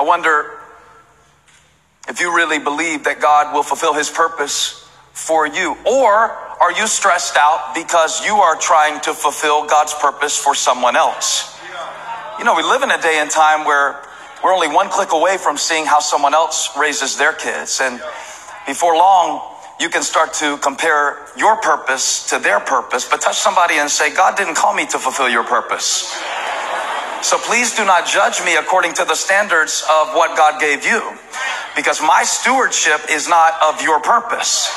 I wonder if you really believe that God will fulfill his purpose for you. Or are you stressed out because you are trying to fulfill God's purpose for someone else? You know, we live in a day and time where we're only one click away from seeing how someone else raises their kids. And before long, you can start to compare your purpose to their purpose, but touch somebody and say, God didn't call me to fulfill your purpose. So please do not judge me according to the standards of what God gave you, because my stewardship is not of your purpose.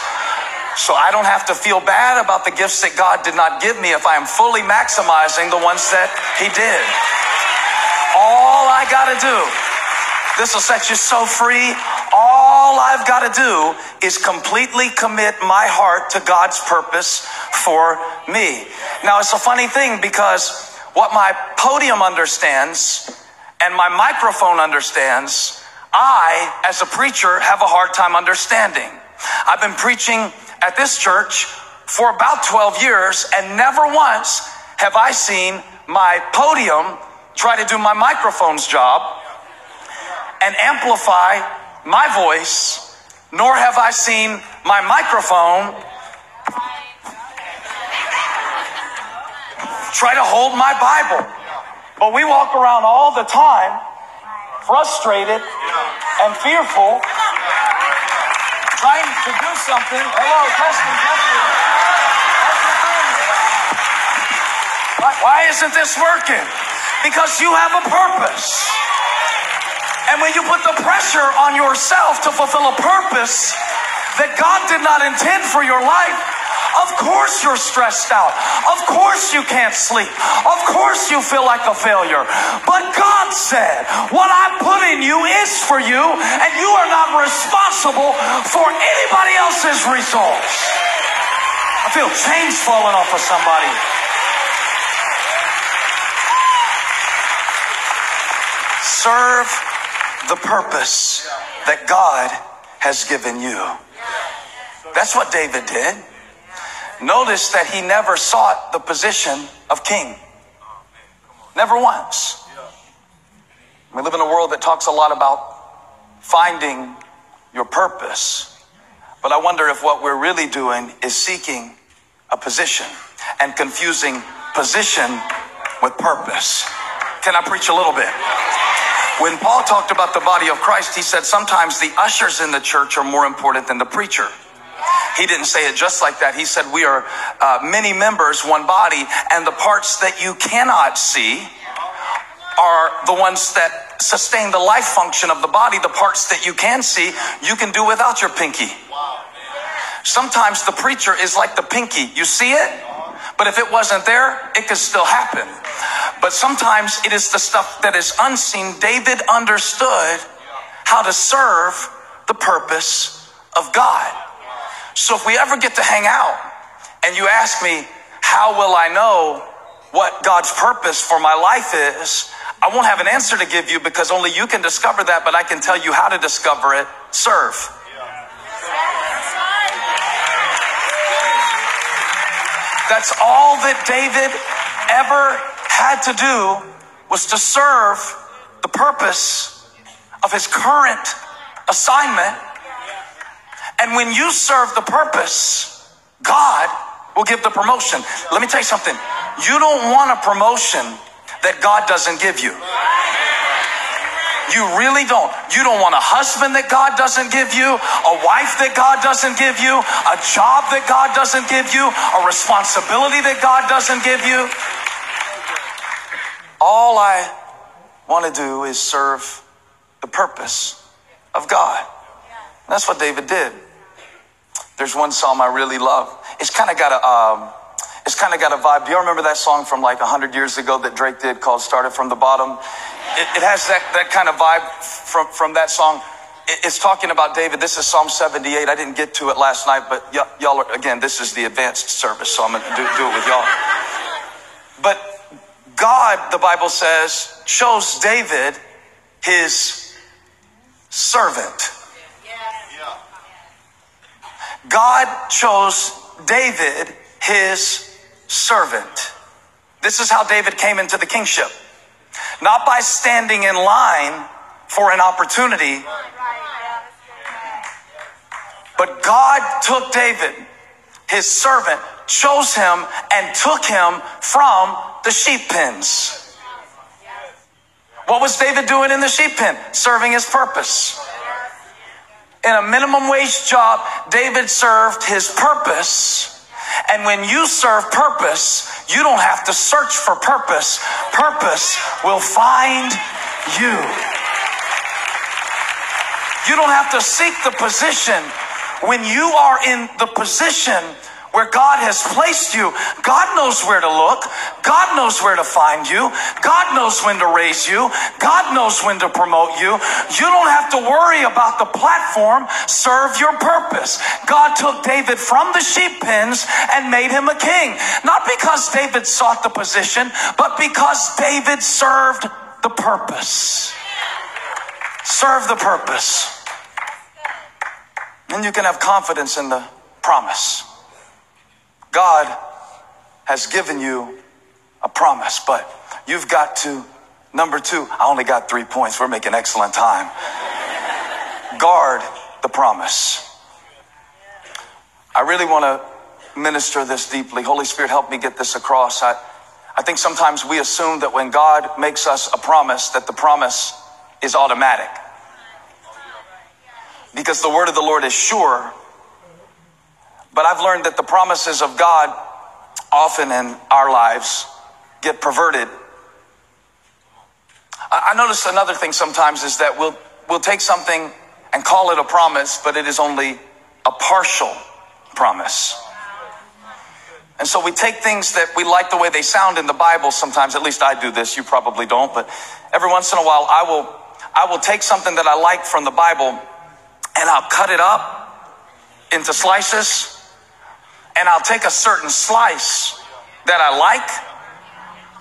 So I don't have to feel bad about the gifts that God did not give me if I am fully maximizing the ones that He did. All I gotta do, this will set you so free. All I've got to do is completely commit my heart to God's purpose for me. Now, it's a funny thing because what my podium understands and my microphone understands, I, as a preacher, have a hard time understanding. I've been preaching at this church for about 12 years, and never once have I seen my podium try to do my microphone's job and amplify my voice, nor have I seen my microphone try to hold my Bible. But we walk around all the time frustrated and fearful, trying to do something. Hello, testing, testing. Why isn't this working? Because you have a purpose. And when you put the pressure on yourself to fulfill a purpose that God did not intend for your life, of course you're stressed out. Of course you can't sleep. Of course you feel like a failure. But God said, what I put in you is for you, and you are not responsible for anybody else's results. I feel chains falling off of somebody. Serve the purpose that God has given you. That's what David did. Notice that he never sought the position of king. Never once. We live in a world that talks a lot about finding your purpose. But I wonder if what we're really doing is seeking a position and confusing position with purpose. Can I preach a little bit? When Paul talked about the body of Christ, he said sometimes the ushers in the church are more important than the preacher. He didn't say it just like that. He said we are uh, many members, one body, and the parts that you cannot see are the ones that sustain the life function of the body. The parts that you can see, you can do without your pinky. Sometimes the preacher is like the pinky. You see it, but if it wasn't there, it could still happen. But sometimes it is the stuff that is unseen. David understood how to serve the purpose of God. So if we ever get to hang out and you ask me, how will I know what God's purpose for my life is? I won't have an answer to give you because only you can discover that, but I can tell you how to discover it. Serve. That's all that David ever had to do was to serve the purpose of his current assignment. And when you serve the purpose, God will give the promotion. Let me tell you something. You don't want a promotion that God doesn't give you. You really don't. You don't want a husband that God doesn't give you, a wife that God doesn't give you, a job that God doesn't give you, a responsibility that God doesn't give you. All I want to do is serve the purpose of God. That's what David did. There's one psalm I really love. It's kind of got a, um, it's kind of got a vibe. Do y'all remember that song from like hundred years ago that Drake did called "Started from the Bottom"? It, it has that that kind of vibe from from that song. It, it's talking about David. This is Psalm 78. I didn't get to it last night, but y- y'all are again. This is the advanced service, so I'm gonna do, do it with y'all. But God, the Bible says, chose David his servant. God chose David his servant. This is how David came into the kingship. Not by standing in line for an opportunity. But God took David, his servant, chose him, and took him from the sheep pens. What was David doing in the sheep pen? Serving his purpose. In a minimum wage job, David served his purpose. And when you serve purpose, you don't have to search for purpose. Purpose will find you. You don't have to seek the position. When you are in the position where God has placed you. God knows where to look. God knows where to find you. God knows when to raise you. God knows when to promote you. You don't have to worry about the platform. Serve your purpose. God took David from the sheep pens and made him a king. Not because David sought the position, but because David served the purpose. Serve the purpose. And you can have confidence in the promise. God has given you a promise, but you've got to, number two, I only got three points. We're making excellent time. Guard the promise. I really want to minister this deeply. Holy Spirit, help me get this across. I, I think sometimes we assume that when God makes us a promise, that the promise is automatic. Because the word of the Lord is sure but I've learned that the promises of God often in our lives get perverted. I notice another thing sometimes is that we'll, we'll take something and call it a promise, but it is only a partial promise. And so we take things that we like the way they sound in the Bible sometimes, at least I do this, you probably don't, but every once in a while I will, I will take something that I like from the Bible and I'll cut it up into slices and I'll take a certain slice that I like,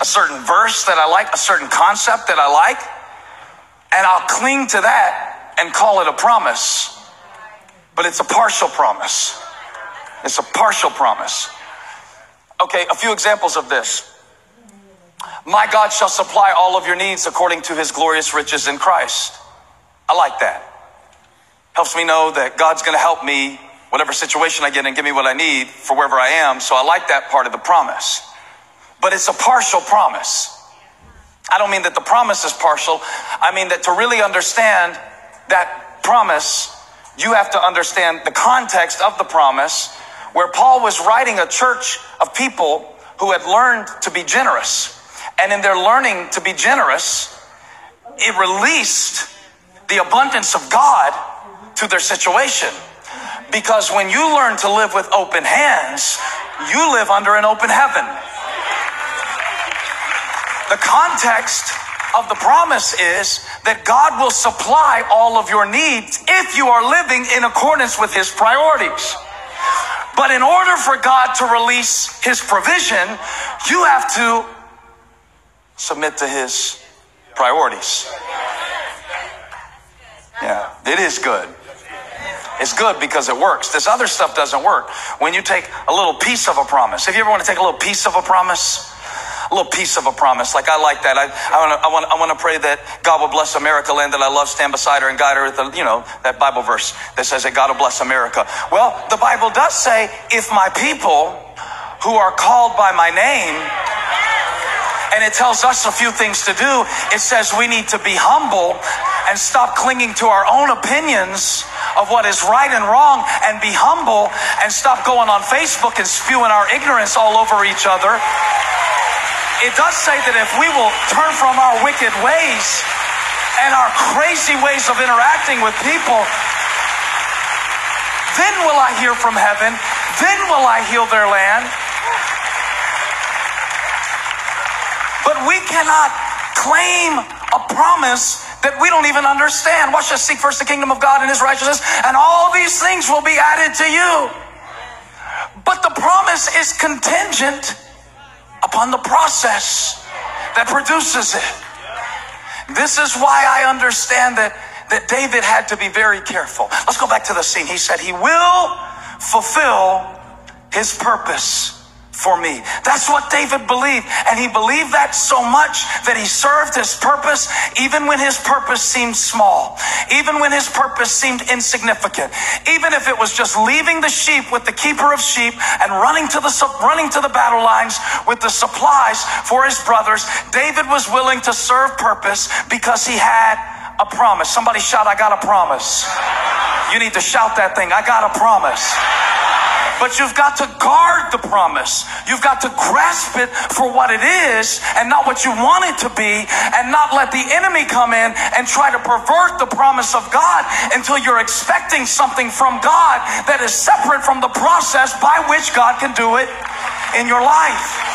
a certain verse that I like, a certain concept that I like, and I'll cling to that and call it a promise. But it's a partial promise. It's a partial promise. Okay, a few examples of this. My God shall supply all of your needs according to his glorious riches in Christ. I like that. Helps me know that God's going to help me whatever situation I get in, give me what I need for wherever I am. So I like that part of the promise. But it's a partial promise. I don't mean that the promise is partial. I mean that to really understand that promise, you have to understand the context of the promise where Paul was writing a church of people who had learned to be generous. And in their learning to be generous, it released the abundance of God to their situation. Because when you learn to live with open hands, you live under an open heaven. The context of the promise is that God will supply all of your needs if you are living in accordance with His priorities. But in order for God to release His provision, you have to submit to His priorities. Yeah, it is good. It's good because it works. This other stuff doesn't work. When you take a little piece of a promise, if you ever want to take a little piece of a promise, a little piece of a promise. Like I like that. I, I want to I want, I want to pray that God will bless America, land that I love, stand beside her and guide her. The, you know, that Bible verse that says that God will bless America. Well, the Bible does say, if my people who are called by my name, and it tells us a few things to do. It says we need to be humble and stop clinging to our own opinions of what is right and wrong and be humble and stop going on Facebook and spewing our ignorance all over each other. It does say that if we will turn from our wicked ways and our crazy ways of interacting with people, then will I hear from heaven, then will I heal their land. But we cannot claim a promise that we don't even understand. Watch us seek first the kingdom of God and his righteousness, and all these things will be added to you. But the promise is contingent upon the process that produces it. This is why I understand that, that David had to be very careful. Let's go back to the scene. He said, He will fulfill his purpose for me. That's what David believed. And he believed that so much that he served his purpose even when his purpose seemed small, even when his purpose seemed insignificant, even if it was just leaving the sheep with the keeper of sheep and running to the, running to the battle lines with the supplies for his brothers. David was willing to serve purpose because he had a promise. Somebody shout, I got a promise. You need to shout that thing. I got a promise. But you've got to guard the promise. You've got to grasp it for what it is and not what you want it to be and not let the enemy come in and try to pervert the promise of God until you're expecting something from God that is separate from the process by which God can do it in your life.